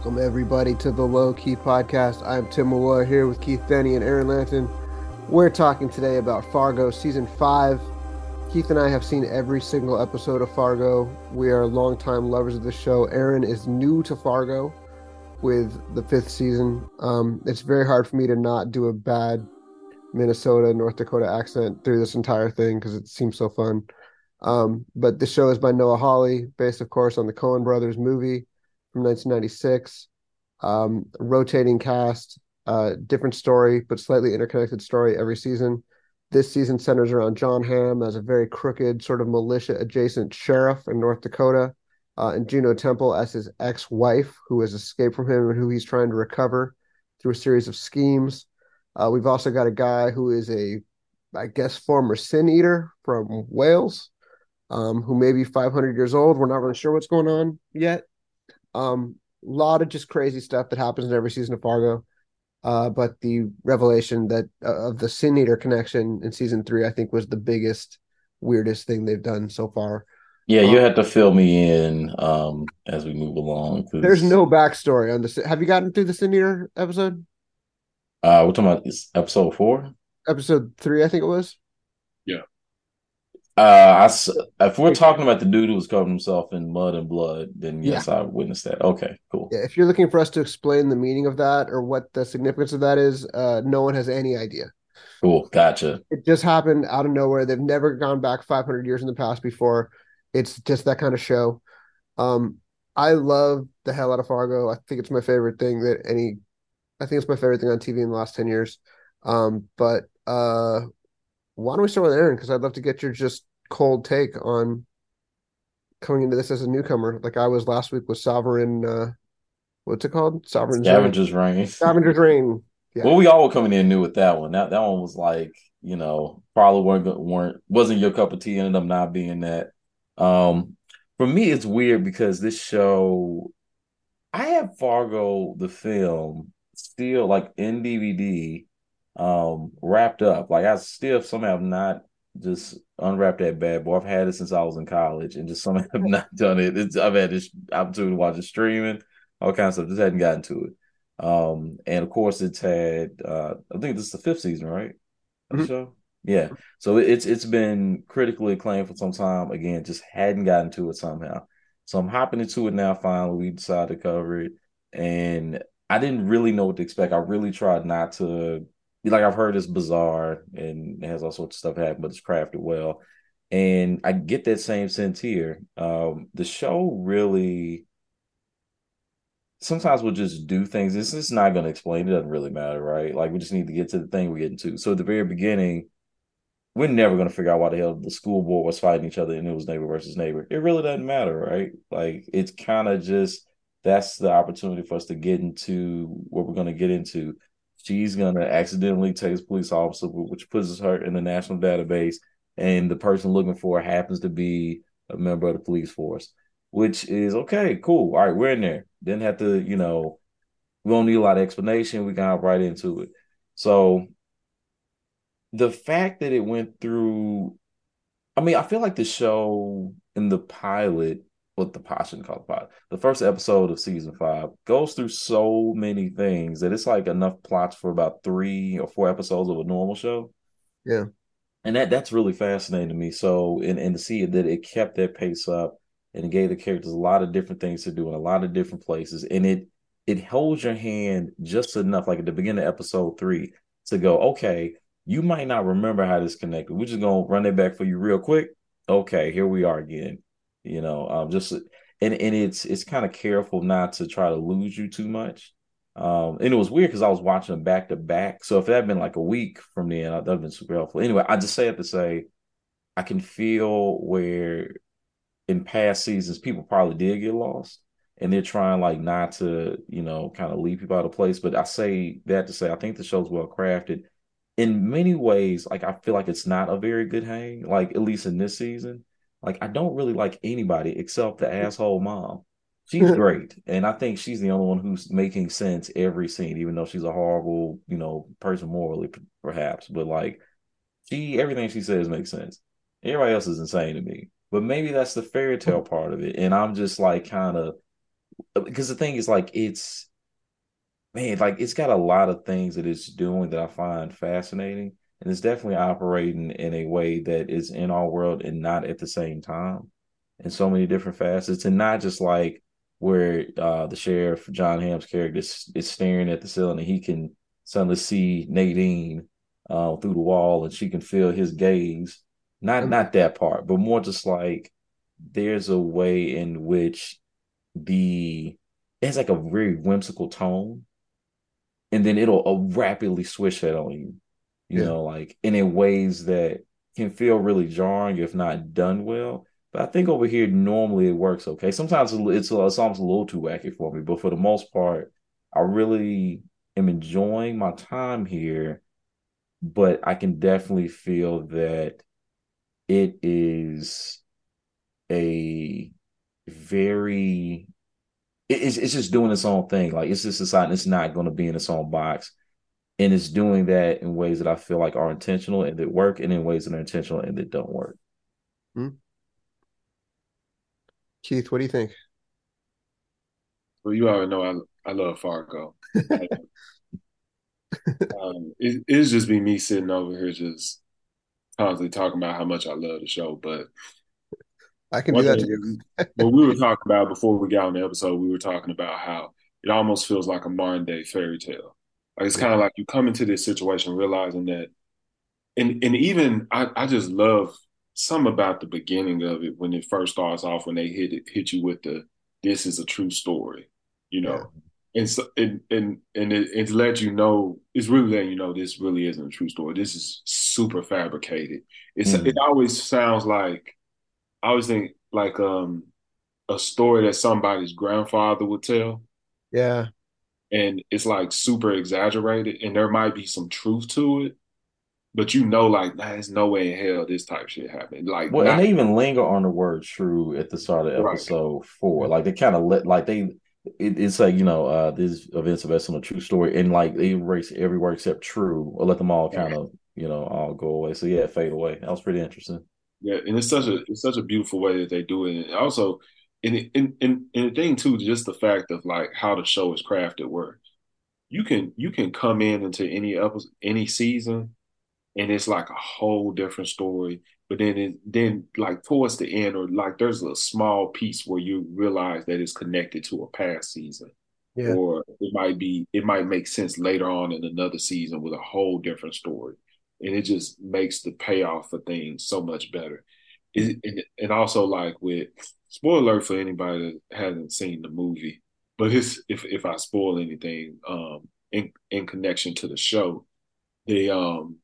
Welcome, everybody, to the Low Key Podcast. I'm Tim Malloy here with Keith Denny and Aaron Lanton. We're talking today about Fargo Season 5. Keith and I have seen every single episode of Fargo. We are longtime lovers of the show. Aaron is new to Fargo with the fifth season. Um, it's very hard for me to not do a bad Minnesota, North Dakota accent through this entire thing because it seems so fun. Um, but the show is by Noah Hawley, based, of course, on the Coen Brothers movie from 1996. Um, rotating cast, uh, different story, but slightly interconnected story every season. This season centers around Jon Hamm as a very crooked, sort of militia adjacent sheriff in North Dakota, uh, and Juno Temple as his ex wife, who has escaped from him and who he's trying to recover through a series of schemes. Uh, we've also got a guy who is a, I guess, former sin eater from Wales, um, who may be 500 years old. We're not really sure what's going on yet. Um, a lot of just crazy stuff that happens in every season of Fargo. Uh, but the revelation that uh, of the Sin Eater connection in season three, I think, was the biggest, weirdest thing they've done so far. Yeah, you um, had to fill me in um, as we move along. Cause... There's no backstory on this. Have you gotten through the Sin Eater episode? Uh, we're talking about episode four, episode three, I think it was. Uh, I, if we're talking about the dude who was covered himself in mud and blood, then yes, yeah. I witnessed that. Okay, cool. Yeah, if you're looking for us to explain the meaning of that or what the significance of that is, uh, no one has any idea. Cool, gotcha. It just happened out of nowhere. They've never gone back 500 years in the past before. It's just that kind of show. Um, I love the hell out of Fargo. I think it's my favorite thing that any. I think it's my favorite thing on TV in the last 10 years. Um, but uh, why don't we start with Aaron? Because I'd love to get your just cold take on coming into this as a newcomer, like I was last week with Sovereign. Uh, what's it called? Sovereign Scavenger's Reign. Scavenger's Reign. Yeah. Well, we all were coming in new with that one. That that one was like you know probably weren't weren't wasn't your cup of tea. Ended up not being that. Um, for me, it's weird because this show, I have Fargo the film still like in DVD, um, wrapped up. Like I still somehow have not just unwrap that bad boy. I've had it since I was in college, and just somehow have not done it. It's, I've had this opportunity to watch it streaming, all kinds of stuff. Just hadn't gotten to it. Um, and of course, it's had. Uh, I think this is the fifth season, right? Mm-hmm. show. Yeah, so it's it's been critically acclaimed for some time. Again, just hadn't gotten to it somehow. So I'm hopping into it now. Finally, we decided to cover it, and I didn't really know what to expect. I really tried not to like I've heard it's bizarre and it has all sorts of stuff happen, but it's crafted well. And I get that same sense here. Um, the show really sometimes we'll just do things. This is not going to explain. It doesn't really matter, right? Like we just need to get to the thing we're getting to. So at the very beginning, we're never going to figure out why the hell the school board was fighting each other and it was neighbor versus neighbor. It really doesn't matter, right? Like it's kind of just that's the opportunity for us to get into what we're going to get into she's gonna accidentally text police officer, which puts her in the national database, and the person looking for her happens to be a member of the police force, which is okay, cool. All right, we're in there. Didn't have to, you know, we don't need a lot of explanation. We can hop right into it. So the fact that it went through, I mean, I feel like the show in the pilot what the passion called pot. The first episode of season five goes through so many things that it's like enough plots for about three or four episodes of a normal show. Yeah. And that that's really fascinating to me. So and, and to see it that it kept that pace up and it gave the characters a lot of different things to do in a lot of different places. And it it holds your hand just enough, like at the beginning of episode three, to go, okay, you might not remember how this connected. We're just gonna run it back for you real quick. Okay, here we are again you know um just and and it's it's kind of careful not to try to lose you too much. Um and it was weird because i was watching them back to back. So if that had been like a week from then that would have been super helpful. Anyway i just say it to say i can feel where in past seasons people probably did get lost and they're trying like not to you know kind of leave people out of place. But i say that to say i think the show's well crafted. In many ways like i feel like it's not a very good hang like at least in this season like I don't really like anybody except the mm-hmm. asshole mom. She's mm-hmm. great, and I think she's the only one who's making sense every scene, even though she's a horrible, you know, person morally, perhaps. But like, she everything she says makes sense. Everybody else is insane to me. But maybe that's the fairy mm-hmm. tale part of it, and I'm just like kind of uh, because the thing is like it's man, like it's got a lot of things that it's doing that I find fascinating. And it's definitely operating in a way that is in our world and not at the same time in so many different facets. And not just like where uh, the sheriff, jon Hamm's character, is, is, staring at the ceiling and he can suddenly see Nadine uh, through the wall and she can feel his gaze. Not mm-hmm. not that part, but more just like there's a way in which the it's like a very whimsical tone and then it'll uh, rapidly switch that on you you yeah. know like and in ways that can feel really jarring if not done well but i think over here normally it works okay sometimes it's, it's almost a little too wacky for me but for the most part i really am enjoying my time here but i can definitely feel that it is a very it's it's just doing its own thing. Like it's just deciding it's not going to be in its own box, and it's doing that in ways that I feel like are intentional and that work, and in ways that are intentional and that don't work. Hmm. Keith, what do you think? Well, you already know I I love Fargo. um, it, it's just be me sitting over here just constantly talking about how much I love the show, but I can do that too. what we were talking about before we got on the episode, we were talking about how it almost feels like a modern day fairy tale. Like it's kind of like you come into this situation realizing that, and and even I, I just love some about the beginning of it when it first starts off when they hit it, hit you with the this is a true story, you know. Yeah. And so, and and and it, it let you know it's really letting you know this really isn't a true story. This is super fabricated. It's mm. it always sounds like I always think like um a story that somebody's grandfather would tell. Yeah. And it's like super exaggerated and there might be some truth to it. But you know, like, nah, there's no way in hell this type shit happened. Like, well, not- and they even linger on the word "true" at the start of episode right. four. Like, they kind of let, like, they, it, it's like you know, uh these events are based on a true story, and like they erase every word except "true" or let them all kind of, you know, all go away. So yeah, fade away. That was pretty interesting. Yeah, and it's such a it's such a beautiful way that they do it. And also, and and and, and the thing too, just the fact of like how the show is crafted, where you can you can come in into any episode, any season, and it's like a whole different story. But then it, then like towards the end, or like there's a small piece where you realize that it's connected to a past season. Yeah. Or it might be it might make sense later on in another season with a whole different story and it just makes the payoff for things so much better. It, and also like with spoiler alert for anybody that hasn't seen the movie, but it's if if I spoil anything um in in connection to the show, the um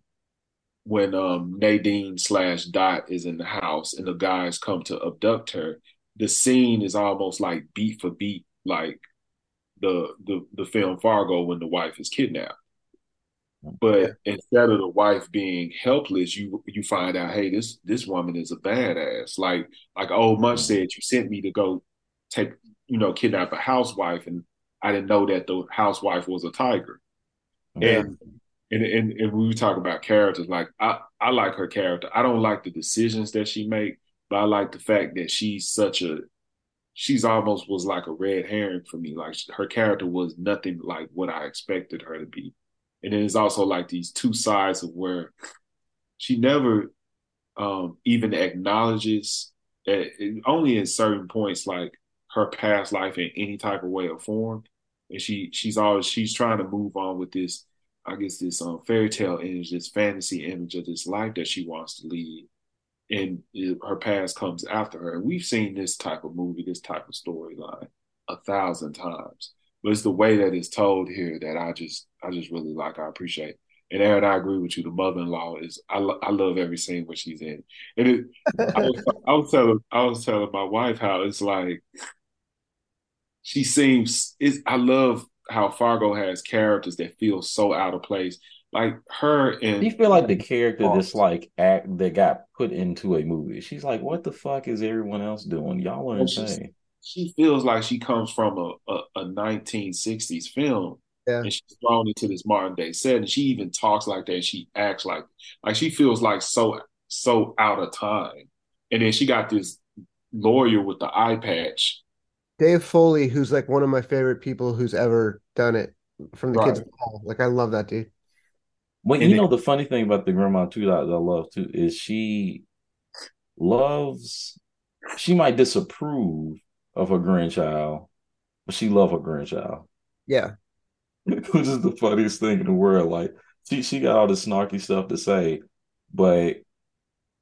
when um Nadine slash Dot is in the house and the guys come to abduct her, the scene is almost like beat for beat like the the the film Fargo when the wife is kidnapped. But yeah. instead of the wife being helpless, you you find out, hey, this this woman is a badass. Like like old Munch mm-hmm. said, you sent me to go take you know kidnap a housewife, and I didn't know that the housewife was a tiger. Yeah. And, and and and we talk about characters. Like I I like her character. I don't like the decisions that she make, but I like the fact that she's such a she's almost was like a red herring for me. Like her character was nothing like what I expected her to be. And then it's also like these two sides of where she never um, even acknowledges that only in certain points, like her past life in any type of way or form. And she she's always she's trying to move on with this, I guess this um, fairy tale image, this fantasy image of this life that she wants to lead. And it, her past comes after her. And we've seen this type of movie, this type of storyline a thousand times but it's the way that it's told here that I just I just really like. I appreciate. And Aaron, I agree with you. The mother-in-law is I, lo- I love every scene where she's in. And it, I, was, I was telling I was telling my wife how it's like she seems. is I love how Fargo has characters that feel so out of place. Like her and you feel like the character that's like act that got put into a movie. She's like, what the fuck is everyone else doing? Y'all are insane she feels like she comes from a, a, a 1960s film yeah. and she's thrown into this modern day set and she even talks like that she acts like like she feels like so so out of time and then she got this lawyer with the eye patch Dave Foley, who's like one of my favorite people who's ever done it from the kids Right. Hall. Like I love that dude. Well, And you it- know the funny thing about the grandma too that I love too is she loves she might disapprove of her grandchild, but she love her grandchild. Yeah. Which is the funniest thing in the world. Like she she got all this snarky stuff to say, but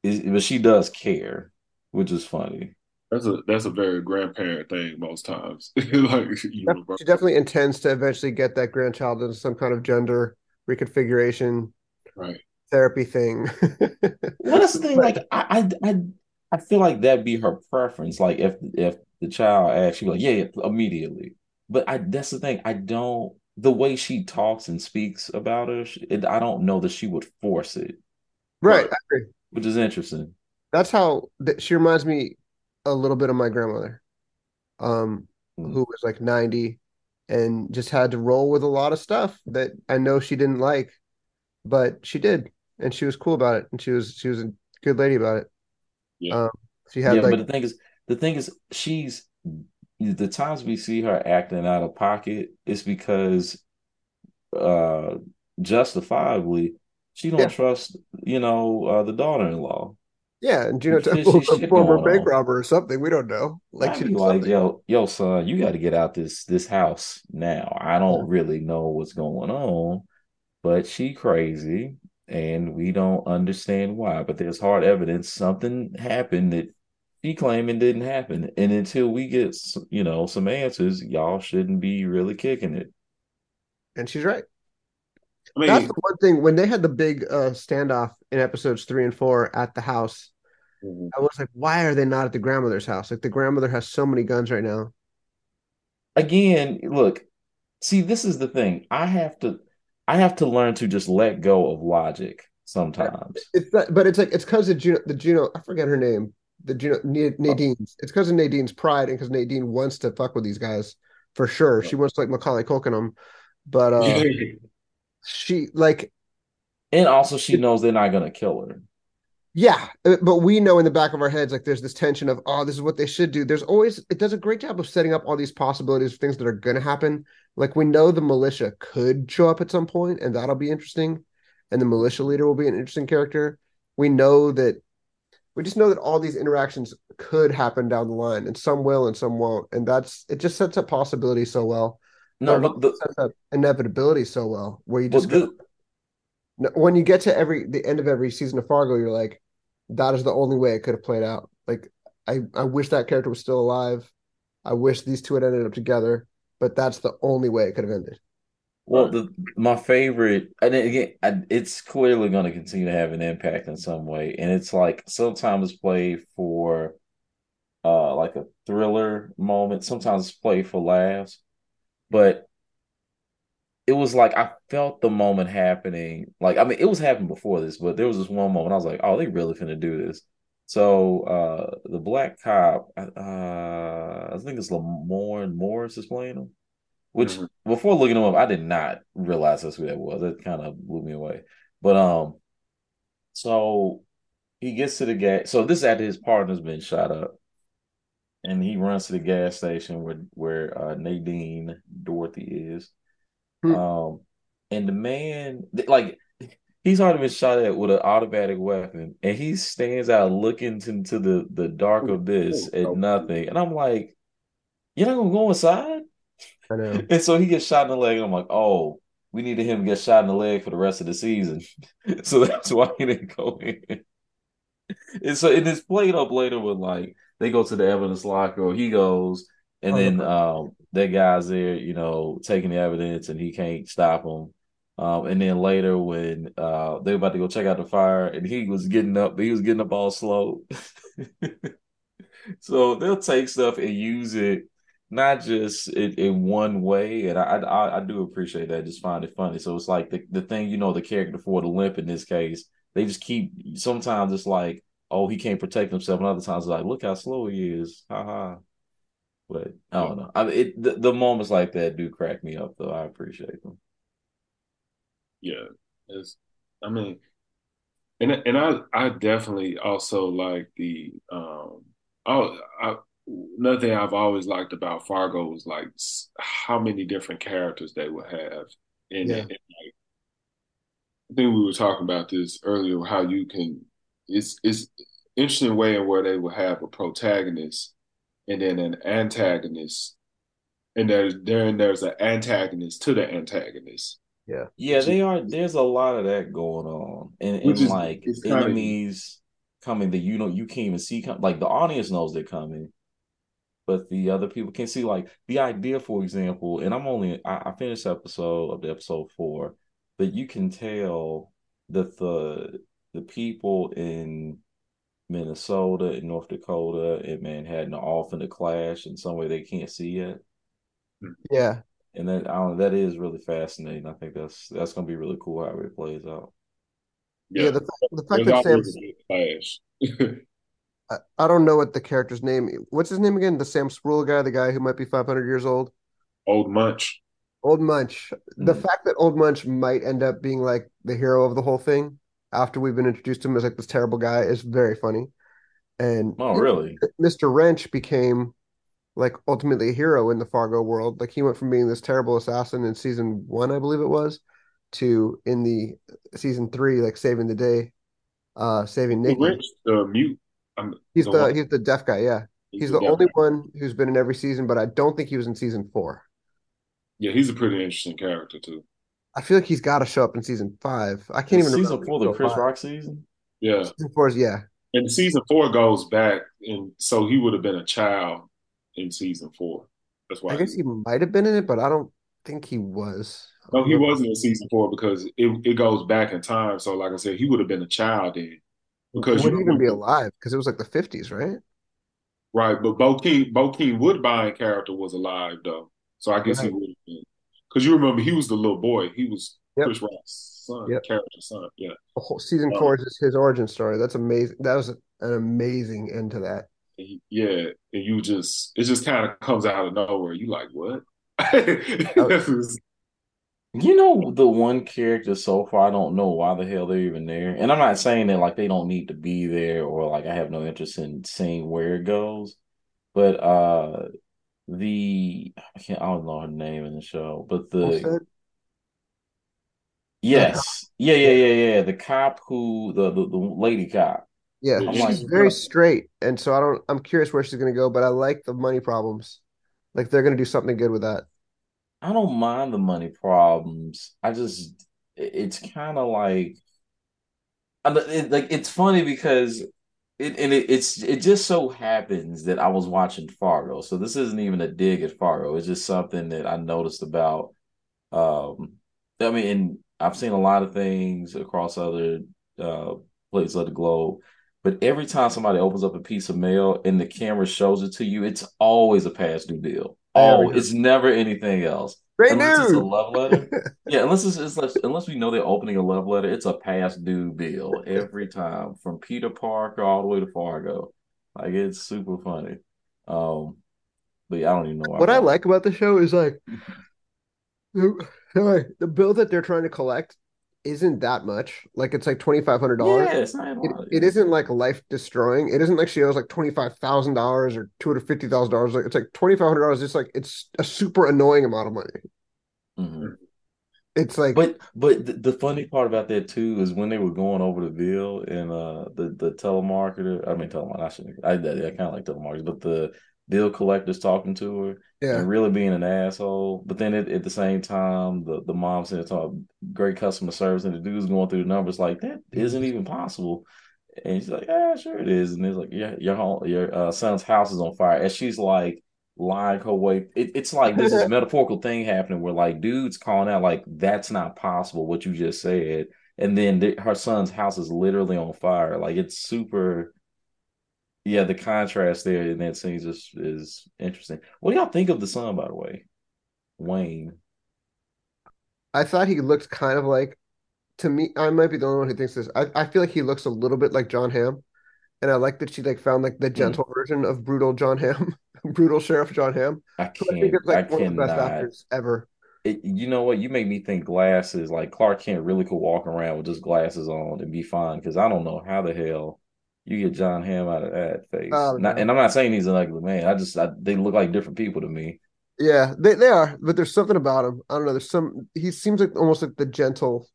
is but she does care, which is funny. That's a that's a very grandparent thing most times. like Def- universal. She definitely intends to eventually get that grandchild into some kind of gender reconfiguration right. therapy thing. Well, that's the thing. Like I I I, I feel like that'd be her preference. Like if if the child asks, she'd be like, yeah, yeah, immediately. But I that's the thing. I don't the way she talks and speaks about her. she- It, I don't know that she would force it, right. I agree. which is interesting. That's how that she reminds me a little bit of my grandmother, um, Mm. who was like 90 and just had to roll with a lot of stuff that I know she didn't like, but she did, and she was cool about it, and she was she was a good lady about it. Yeah. Um, she had Yeah, like but the thing is, the thing is, she's the times we see her acting out of pocket is because, uh, justifiably, she don't Yeah. trust, you know, uh, the daughter-in-law. yeah, and Fishy Temple's a former bank robber or something. We don't know. Like I'd she like, something. yo, yo, son, you got to get out this this house now. I don't really know what's going on, but she crazy, and we don't understand why. But there's hard evidence something happened that she claiming didn't happen, and until we get you know some answers, y'all shouldn't be really kicking it. and she's right. I mean, That's the one thing when they had the big uh standoff in episodes three and four at the house. mhm. I was like, why are they not at the grandmother's house? Like the grandmother has so many guns right now. Again, look, see, this is the thing. I have to, I have to learn to just let go of logic sometimes. It's not, but it's like it's because of Juno, the Juno. I forget her name. The Juno Na- Nadine's. It's because of Nadine's pride and because Nadine wants to fuck with these guys for sure. She wants to like Macaulay Culkin them, but uh, she like And also, she knows they're not gonna kill her. yeah. uh, But we know in the back of our heads like there's this tension of oh, this is what they should do. There's always it does a great job of setting up all these possibilities of things that are going to happen. Like we know the militia could show up at some point, and that'll be interesting. And the militia leader will be an interesting character. We know that we just know that all these interactions could happen down the line, and some will and some won't. And that's it. Just sets up possibility so well. No, But the, sets up inevitability so well, where you well, just go, the, when you get to every the end of every season of Fargo, you're like, that is the only way it could have played out. Like, I I wish that character was still alive. I wish these two had ended up together, but that's the only way it could have ended. Well, the my favorite, and again, I, it's clearly going to continue to have an impact in some way, and it's like sometimes it's played for, uh, like a thriller moment. Sometimes it's played for laughs, but it was like I felt the moment happening. Like I mean, it was happening before this, but there was this one moment I was like, "Oh, they really finna do this." So uh the black cop, uh I think it's Lamorne Morris is playing him. Which Mhm. before looking him up, I did not realize that's who that was. It kind of blew me away. But um, so he gets to the gas. So this is after his partner's been shot up, and he runs to the gas station where where uh, Nadine Dorothy is. Hmm. Um, and the man, like, he's already been shot at with an automatic weapon, and he stands out looking into the the dark abyss at nothing. And I'm like, you're not gonna go inside? I know. And so he gets shot in the leg, and I'm like, oh, we needed him to get shot in the leg for the rest of the season. so that's why he didn't go in. And so and it's played up later with like they go to the evidence locker, or he goes, and Oh, then um that guy's there, you know, taking the evidence, and he can't stop him. Um, and then later when uh they were about to go check out the fire, and he was getting up, he was getting up all slow. so they'll take stuff and use it not just in, in one way, and I, I I do appreciate that. Just find it funny. So it's like the the thing you know the character for the limp in this case, they just keep. Sometimes it's like, oh, he can't protect himself, and other times it's like, look how slow he is, ha ha. But I don't know. I mean, it the, the moments like that do crack me up, though. I appreciate them. Yeah, it's. I mean, and and I I definitely also like the um. Oh, I another thing I've always liked about Fargo was like how many different characters they would have in yeah. it. And like, I think we were talking about this earlier, how you can it's it's interesting way in where they will have a protagonist and then an antagonist, and there's then there's an antagonist to the antagonist. Yeah, yeah, they are. There's a lot of that going on, and, and is, like enemies coming that you know you can't even see. Come, like the audience knows they're coming, but the other people can see. Like the idea, for example, and I'm only I, I finished episode of the episode four, but you can tell that the the people in Minnesota and North Dakota and Manhattan are off in the clash in some way they can't see yet. Yeah. And that I don't, that is really fascinating. I think that's that's gonna be really cool how it plays out. Yeah, yeah the, the fact that Sam's clash. I, I don't know what the character's name. What's his name again? The Sam Spruell guy, the guy who might be 500 years old. Old Munch. Old Munch. Mm. The fact that Old Munch might end up being like the hero of the whole thing after we've been introduced to him as like this terrible guy is very funny. And oh, really? Mr. Wrench became like ultimately a hero in the Fargo world. Like he went from being this terrible assassin in season one, I believe it was, to in the season three, like saving the day, uh, saving Nick. Wrench, the mute. I'm, he's the, the he's the deaf guy. Yeah, he's, he's the, the only guy. one who's been in every season, but I don't think he was in season four. Yeah, he's a pretty interesting character too. I feel like he's got to show up in season five. I can't even remember. season four, the Chris five. Rock season. Yeah, season four is yeah. And season four goes back, and so he would have been a child in season four. That's why I guess he might have been in it, but I don't think he was. No, he wasn't in season four because it, it goes back in time. So, like I said, he would have been a child then. Because he wouldn't even be alive because it was like the fifties, right? Right, but Bokeem Bokeem Woodbine character was alive though, so I guess right. he would have been because you remember he was the little boy. He was yep. Chris Rock's son, yep. character son. Yeah. season um, four is his origin story. That's amazing. That was an amazing end to that. Yeah, and you just it just kind of comes out of nowhere. You like what? you know the one character so far, I don't know why the hell they're even there. And I'm not saying that like they don't need to be there or like I have no interest in seeing where it goes. But uh the I can't I don't know her name in the show, but the yes, yeah, yeah, yeah, yeah, the cop who the the, the lady cop. Yeah, I'm she's like, very straight, and so I don't. I'm curious where she's going to go, but I like the money problems. Like they're going to do something good with that. I don't mind the money problems. I just it's kind of like, it, like it's funny because it, and it, it's it just so happens that I was watching Fargo, so this isn't even a dig at Fargo. It's just something that I noticed about. Um, I mean, and I've seen a lot of things across other uh, places of the globe, but every time somebody opens up a piece of mail and the camera shows it to you, it's always a past due deal. Oh, it's never anything else. Great unless news. it's a love letter. yeah, unless it's, it's, unless we know they're opening a love letter, it's a past due bill every time from Peter Parker all the way to Fargo. Like it's super funny. Um, but yeah, I don't even know what I like about the show is like the bill that they're trying to collect isn't that much. Like it's like twenty five hundred dollars. Yeah, it's not it, it isn't like life destroying. It isn't like she owes like twenty five thousand dollars or two hundred fifty thousand dollars. Like it's like twenty five hundred dollars. It's like it's a super annoying amount of money. Mm-hmm. It's like, but but the, the, funny part about that too is when they were going over the bill and uh the the telemarketer. I mean telemarketer. I shouldn't. I, I, I kind of like telemarketers, but the bill collectors talking to her yeah. and really being an asshole. But then at, at the same time, the, the mom said, talk great customer service, and the dude's going through the numbers like, that isn't even possible. And she's like, yeah, sure it is. And it's like, yeah, your home, your uh, son's house is on fire. And she's like, lying her way. It, it's like this is metaphorical thing happening where like dudes calling out like that's not possible what you just said, and then th- her son's house is literally on fire. Like it's super yeah, the contrast there in that scene is is interesting. What do y'all think of the son, by the way, Wayne? I thought he looked kind of like, to me, I might be the only one who thinks this. I, I feel like he looks a little bit like Jon Hamm, and I like that she like found like the hmm. gentle mm. version of brutal Jon Hamm, brutal Sheriff Jon Hamm. I can't. I think it's like I one cannot. of the best actors ever. It, you know what? You make me think glasses. Like Clark Kent really could walk around with just glasses on and be fine. Because I don't know how the hell You get Jon Hamm out of that face, Oh, Not- and I'm not saying he's an ugly man. I just I, they look like different people to me. Yeah, they they are, but there's something about him. I don't know. There's some. He seems like almost like the gentle,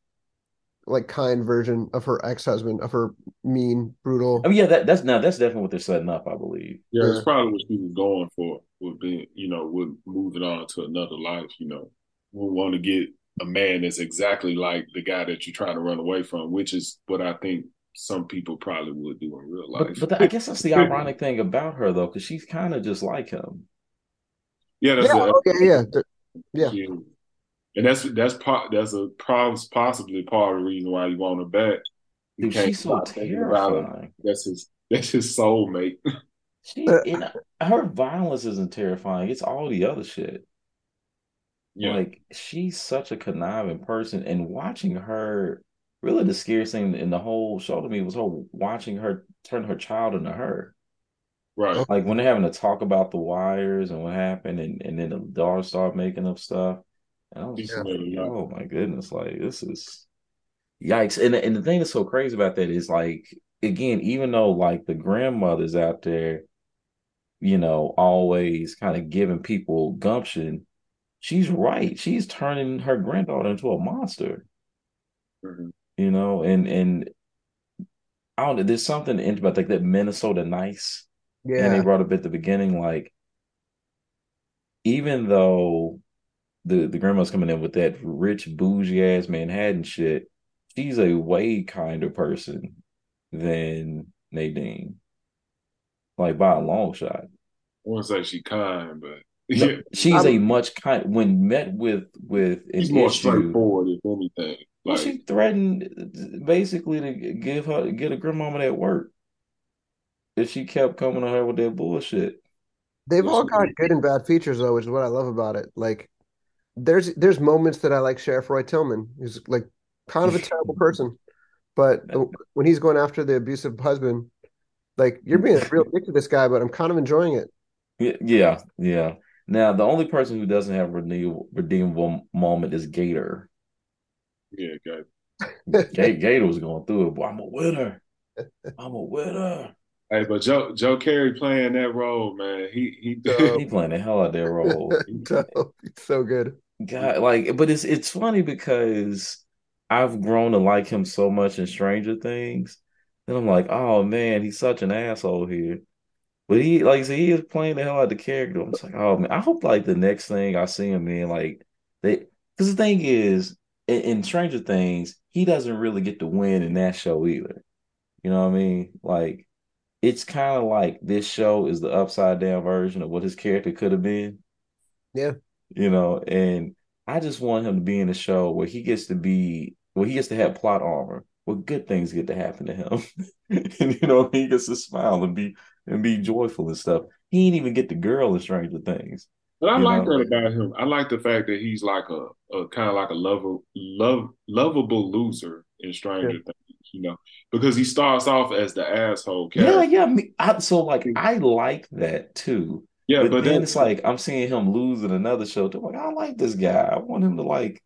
like kind version of her ex-husband, of her mean, brutal. I mean, yeah, that, that's now that's definitely what they're setting up. I believe. Yeah, Yeah. it's probably what she was going for with being, you know, with moving on to another life. You know, we want to get a man that's exactly like the guy that you're trying to run away from, which is what I think some people probably would do in real life. But, but I guess that's the ironic thing about her though, because she's kind of just like him. yeah, that's Yeah, the- okay, yeah, th- yeah. and that's that's part that's a probably possibly part of the reason why you want her back. You Dude, can't she's so stop thinking terrifying. That's his that's his soulmate. She, and her violence isn't terrifying. It's all the other shit. Yeah, Like she's such a conniving person, and watching her, really the scariest thing in the whole show to me was her watching her turn her child into her. right. Like when they're having to talk about the wires and what happened, and, and then the daughter started making up stuff, and I was just Yeah. like, oh my goodness, like this is yikes. And and the thing that's so crazy about that is like again, even though like the grandmother's out there, you know, always kind of giving people gumption, she's right. She's turning her granddaughter into a monster, Mhm. You know, and and I don't know, there's something interesting about like that Minnesota nice. And they brought up at the beginning, like, even though the the grandma's coming in with that rich bougie ass Manhattan shit, she's a way kinder person than Nadine, like by a long shot. I wouldn't say she kind, but No, yeah, she's a I'm- much kind when met with with an she's more issue. straightforward if anything. Well, Like, she threatened uh, basically to give her get a grandmama that work if she kept coming to her with that bullshit. they've all got good and bad features though, which is what I love about it. Like, there's there's moments that I like Sheriff Roy Tillman. He's like kind of a terrible person, but when he's going after the abusive husband, like you're being a real dick to this guy, but I'm kind of enjoying it. Yeah, yeah, yeah. Now, the only person who doesn't have a redeemable, redeemable moment is Gator. Yeah, guys. Ga- Gator was going through it, but I'm a winner. I'm a winner. Hey, but Joe Joe Keery playing that role, man. He he So- He playing the hell out of that role. Dope. It's so good. God, like, but it's it's funny because I've grown to like him so much in Stranger Things. Then I'm like, oh man, he's such an asshole here. But he, like, I he is playing the hell out of the character. I'm just like, oh man, I hope like the next thing I see him in, like, they, because the thing is, in, in Stranger Things, he doesn't really get to win in that show either. You know what I mean? Like, it's kind of like this show is the upside down version of what his character could have been Yeah. you know, and I just want him to be in a show where he gets to be, where he gets to have plot armor, where good things get to happen to him, and you know, he gets to smile and be and be joyful and stuff. He didn't even get the girl in Stranger Things. But I You like know? that about him. I like the fact that he's like a, a kind of like a lover, love, lovable loser in Stranger Things, you know, because he starts off as the asshole Yeah, character. yeah. Me, I, so like, I like that too. Yeah, but, but then then it's like I'm seeing him lose in another show. I'm like, I like this guy. I want him to like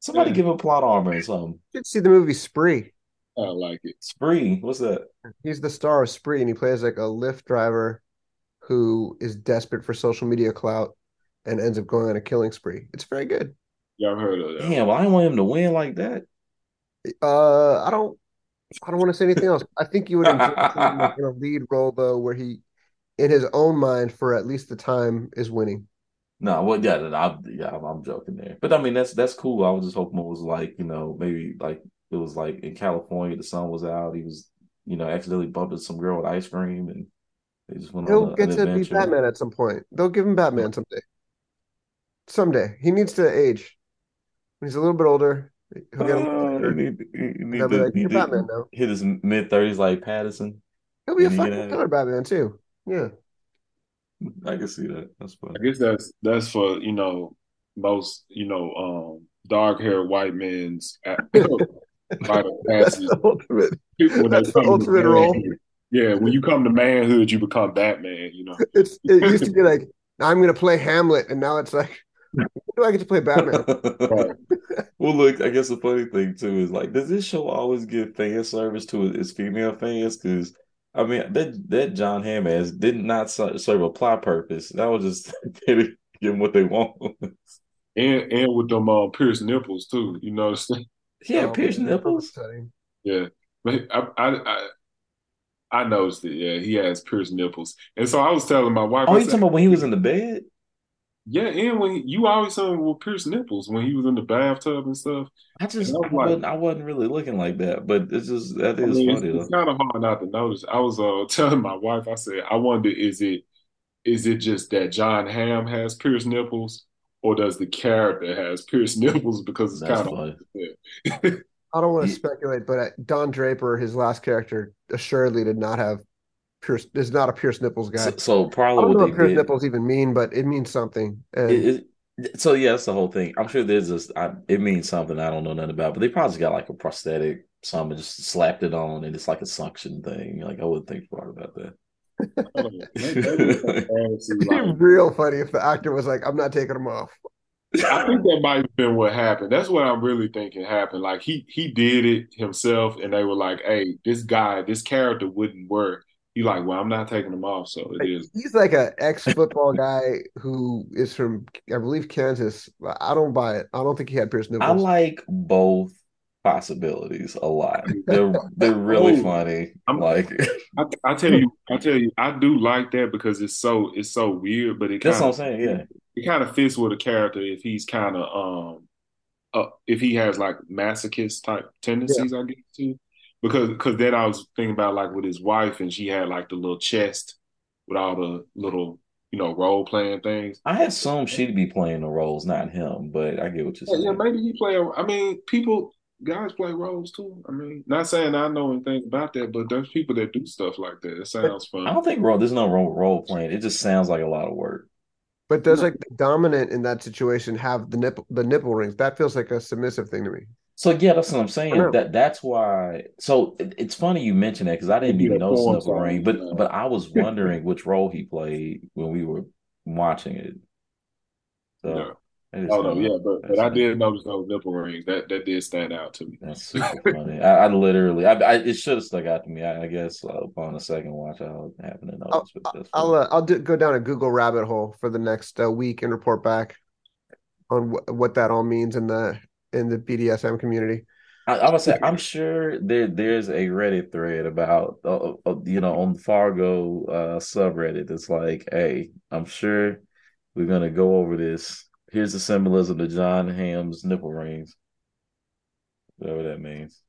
somebody Yeah. give him plot armor or something. You should see the movie Spree. I like it. Spree, what's that? He's the star of Spree, and he plays like a Lyft driver who is desperate for social media clout and ends up going on a killing spree. It's very good. Y'all heard of that? Damn, I didn't want him to win like that. Uh, I don't, I don't want to say anything else. I think you would enjoy in a lead role though, where he, in his own mind, for at least the time, is winning. No, well, yeah, I, yeah, I'm, I'm joking there, but I mean that's that's cool. I was just hoping it was like you know maybe like it was like in California the sun was out. He was you know accidentally bumped into some girl with ice cream and they just went He'll on a, get an to be. Batman at some point. They'll give him Batman someday. Someday he needs to age. When he's a little bit older, he'll get Uh, he need, he need they'll be to, like, need Batman now." hit his mid thirties like Patterson. He'll be a he get fucking out. killer Batman too. Yeah. I can see that. That's funny. I guess that's that's for you know most you know um dark haired white men's rite of. That's the ultimate. When That's the come to ultimate role. Yeah, when you come to manhood, you become Batman. You know. It's it used to be like I'm gonna play Hamlet, and now it's like, when do I get to play Batman? Right. Well, look, I guess the funny thing too is like, does this show always give fan service to its female fans? Because I mean, that that Jon Hamm as did not serve a plot purpose. That was just give them what they want. and and with them uh, pierced nipples too. You know what I'm saying? Yeah, oh, pierced nipples. Yeah, but I, I, I I noticed it. Yeah, he has pierced nipples, and so I was telling my wife. Oh, you talking about when he was in the bed? Yeah, and when he, you always saw him with pierced nipples when he was in the bathtub and stuff. I just I, I, wasn't, I, wasn't, really looking like that, but it's just that is I mean, funny. It's, it's, kind of hard not to notice. I was uh, telling my wife, I said, I wonder is it is it just that Jon Hamm has pierced nipples, or does the character has pierced nipples because it's kind of. I don't want to speculate, but uh, Don Draper, his last character, assuredly did not have pierce is not a pierce nipples guy. So, so probably I don't know what pierce did, nipples even mean, but it means something. And, it, it, so yeah, that's the whole thing. I'm sure there's this. I, it means something I don't know nothing about, but they probably got like a prosthetic. Something just slapped it on, and it's like a suction thing. Like I wouldn't think hard about that. It'd be real funny if the actor was like, "I'm not taking them off." I think that might have been what happened. That's what I'm really thinking happened. Like he he did it himself, and they were like, "Hey, this guy, this character wouldn't work." He like, well, I'm not taking him off, so it is. He's like an ex football guy who is from, I believe, Kansas. I don't buy it. I don't think he had pierced nipples. I like both possibilities a lot. They're they're really oh, funny. I'm, like I, I, tell you, I tell you, I do like that because it's so it's so weird, but it that's kinda, what I'm saying. Yeah, it kind of fits with a character if he's kind of um, uh, if he has like masochist type tendencies, yeah. I guess too because because then I was thinking about like with his wife and she had like the little chest with all the little you know role playing things. I assume she'd be playing the roles, not him, but I get what you're saying. Yeah, maybe he play. I mean, people guys play roles too. I mean, not saying I know anything about that, but there's people that do stuff like that. It sounds fun. I don't think role. There's no role role playing. It just sounds like a lot of work. But does like the dominant in that situation have the nipple the nipple rings? That feels like a submissive thing to me. So yeah, that's what I'm saying. That that's why. So it, it's funny you mentioned that because I didn't even know Snipper Ring, but but I was wondering which role he played when we were watching it. So, yeah. Oh no, yeah, but, but I did notice those nipple rings. That that did stand out to me. That's super funny. I, I, literally, I, I it should have stuck out to me. I, I guess uh, upon a second watch, I'll happen to notice. I'll I'll, uh, I'll do, go down a Google rabbit hole for the next uh, week and report back on wh- what that all means in the in the BDSM community. I, I would say I'm sure there there's a Reddit thread about uh, uh, you know on the Fargo uh, subreddit. It's like, hey, I'm sure we're gonna go over this. Here's the symbolism of Jon Hamm's nipple rings, whatever that means.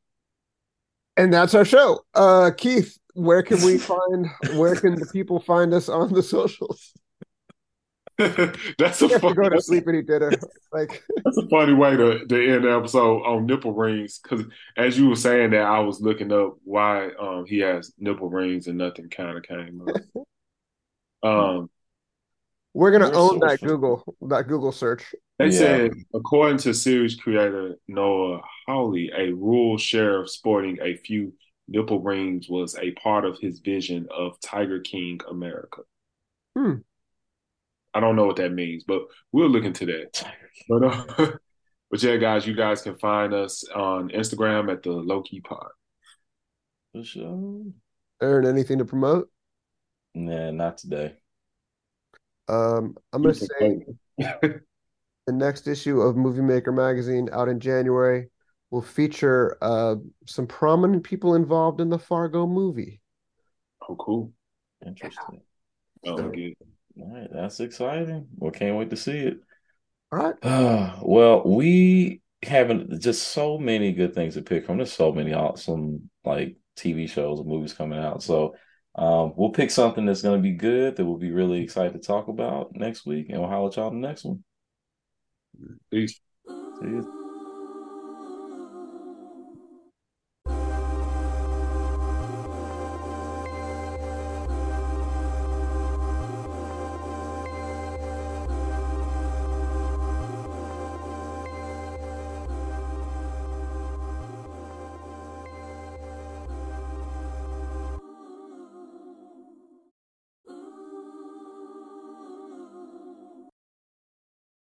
And that's our show. Uh, Keith, where can we find? where can the people find us on the socials? that's a funny, go to sleep and eat dinner. Like that's a funny way to, to end the episode on nipple rings. Because as you were saying that, I was looking up why um, he has nipple rings and nothing kind of came up. Um, we're gonna own that Google that Google search. They yeah. said, according to series creator Noah Hawley, a rural sheriff sporting a few nipple rings was a part of his vision of Tiger King America. Hmm. I don't know what that means, but we'll look into that. But, uh, but yeah, guys, you guys can find us on Instagram at the Low Key Pod. For sure. Aaron, anything to promote? Nah, not today. Um, I'm gonna say the next issue of Movie Maker magazine out in January will feature uh, some prominent people involved in the Fargo movie. Oh, cool! Interesting. Yeah. Oh, so, good. All right, that's exciting. Well, can't wait to see it. All right. Uh, well, we having just so many good things to pick from. There's so many awesome like TV shows and movies coming out. So um, we'll pick something that's going to be good that we'll be really excited to talk about next week, and we'll holler at y'all in the next one. Peace. See you.